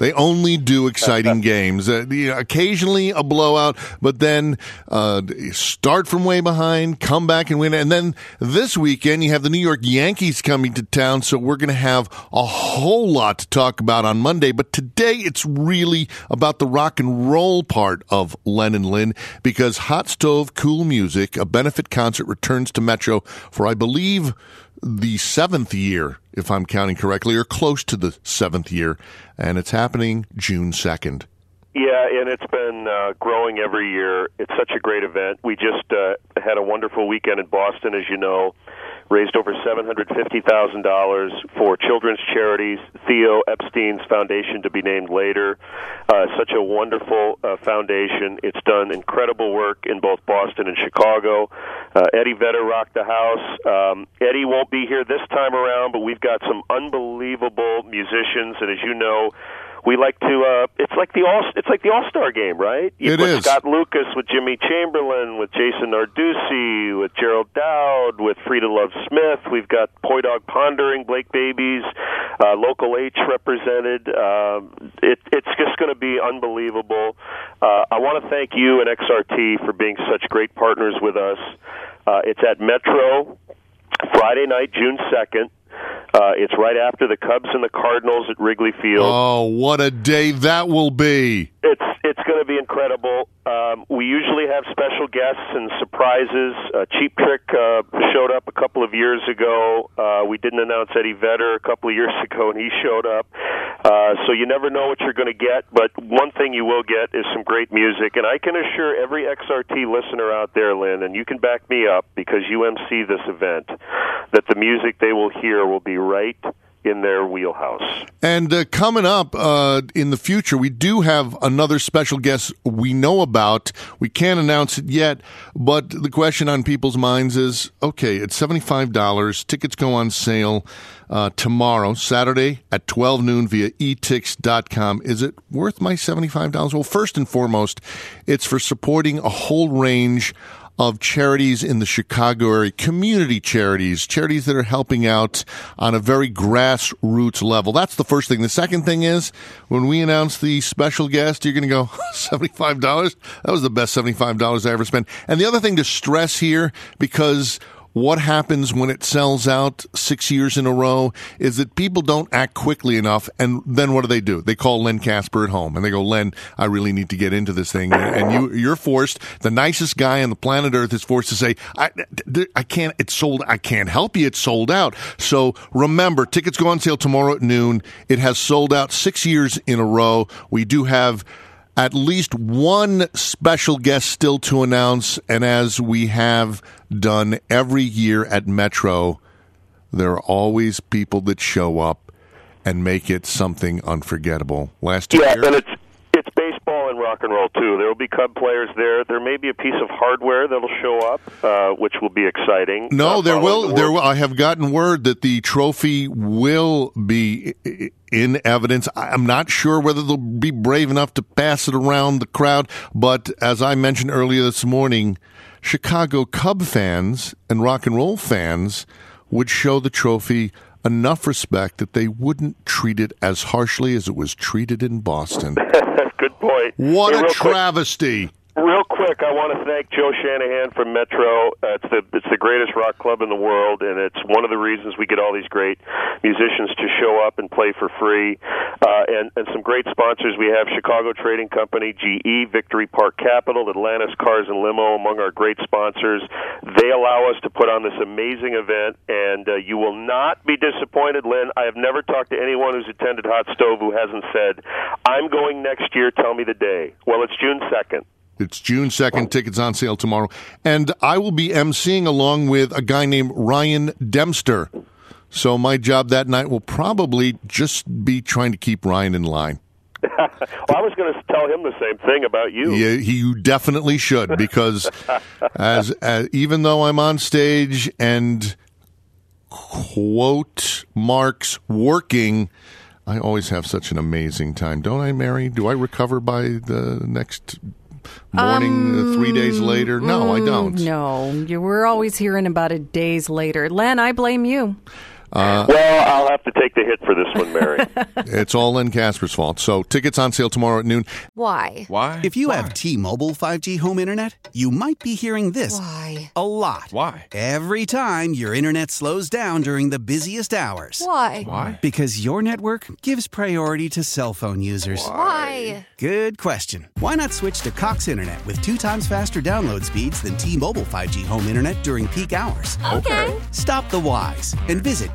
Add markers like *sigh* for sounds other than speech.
They only do exciting *laughs* games. Uh, you know, occasionally a blowout, but then uh, start from way behind, come back and win. And then this weekend you have the New York Yankees coming to town, so we're going to have a whole lot to talk about on Monday. But today it's really about the rock and roll part of Len and Lin because Hot Stove Cool Music, a benefit concert, returns to Metro for I believe the seventh year, if I'm counting correctly, or close to the seventh year, and it's happening June 2nd. Yeah, and it's been uh, growing every year. It's such a great event. We just uh, had a wonderful weekend in Boston, as you know raised over $750,000 for children's charities, Theo Epstein's foundation to be named later. Uh, such a wonderful uh, foundation. It's done incredible work in both Boston and Chicago. Uh, Eddie Vedder rocked the house. Um, Eddie won't be here this time around, but we've got some unbelievable musicians, and as you know, we like to uh it's like the all it's like the all-star game right? You it is. scott lucas with jimmy Chamberlin, with jason narducy with gerald dowd with freda love smith. We've got poi dog pondering blake babies uh local h represented. Um it it's just going to be unbelievable. Uh i want to thank you and xrt for being such great partners with us. Uh it's at metro friday night june 2nd uh, it's right after the Cubs and the Cardinals at Wrigley Field. Oh, what a day that will be! It's it's going to be incredible. Um, we usually have special guests and surprises. Uh, Cheap Trick uh, showed up a couple of years ago. Uh, we didn't announce Eddie Vedder a couple of years *laughs* ago, and he showed up. Uh, so you never know what you're going to get, but one thing you will get is some great music. And I can assure every XRT listener out there, Lin, and you can back me up because you MC this event, that the music they will hear will be right in their wheelhouse. And uh, coming up uh, in the future, we do have another special guest we know about. We can't announce it yet, but the question on people's minds is okay, it's $75. Tickets go on sale uh, tomorrow, Saturday at 12 noon via etix.com. Is it worth my $75? Well, first and foremost, it's for supporting a whole range of charities in the Chicago area, community charities, charities that are helping out on a very grassroots level. That's the first thing. The second thing is when we announce the special guest, you're going to go, *laughs* $75? That was the best $75 I ever spent. And the other thing to stress here, because what happens when it sells out six years in a row is that people don't act quickly enough. And then what do they do? They call Len Kasper at home and they go, Len, I really need to get into this thing. And you, you're forced, the nicest guy on the planet earth is forced to say, I, I can't, it's sold, I can't help you. It's sold out. So remember, tickets go on sale tomorrow at noon. It has sold out six years in a row. We do have at least one special guest still to announce. And as we have done every year at Metro, there are always people that show up and make it something unforgettable. Last yeah, year, and it's it's baseball and rock and roll too. There will be Cub players there. There may be a piece of hardware that'll show up, uh, which will be exciting. no, Uh, there will. the There, will, I have gotten word that the trophy will be in evidence. I'm not sure whether they'll be brave enough to pass it around the crowd, but as I mentioned earlier this morning, Chicago Cub fans and rock and roll fans would show the trophy enough respect that they wouldn't treat it as harshly as it was treated in Boston. *laughs* Good point. What Hey, a real quick- travesty! Real quick, I want to thank Joe Shanahan from Metro. Uh, it's the it's the greatest rock club in the world, and it's one of the reasons we get all these great musicians to show up and play for free. Uh, and and some great sponsors. We have Chicago Trading Company, GE, Victory Park Capital, Atlantis Cars and Limo, among our great sponsors. They allow us to put on this amazing event, and uh, you will not be disappointed, Lin. I have never talked to anyone who's attended Hot Stove who hasn't said, "I'm going next year. Tell me the day." Well, it's June second. It's June 2nd. Tickets on sale tomorrow. And I will be emceeing along with a guy named Ryan Dempster. So my job that night will probably just be trying to keep Ryan in line. *laughs* well, I was going to tell him the same thing about you. Yeah, he, you definitely should because *laughs* as, as even though I'm on stage and quote marks working, I always have such an amazing time, don't I, Mary? Do I recover by the next morning, uh, three days later? No, I don't. No, you were always hearing about it days later. Len, I blame you. Uh, well, I'll have to take the hit for this one, Mary. *laughs* It's all Len Kasper's fault. So tickets on sale tomorrow at noon. Why? Why? If you have T-Mobile 5G home internet, you might be hearing this Why? a lot. Why? Every time your internet slows down during the busiest hours. Why? Why? Because your network gives priority to cell phone users. Why? Good question. Why not switch to Cox Internet with two times faster download speeds than T-Mobile 5G home internet during peak hours? Okay. Stop the whys and visit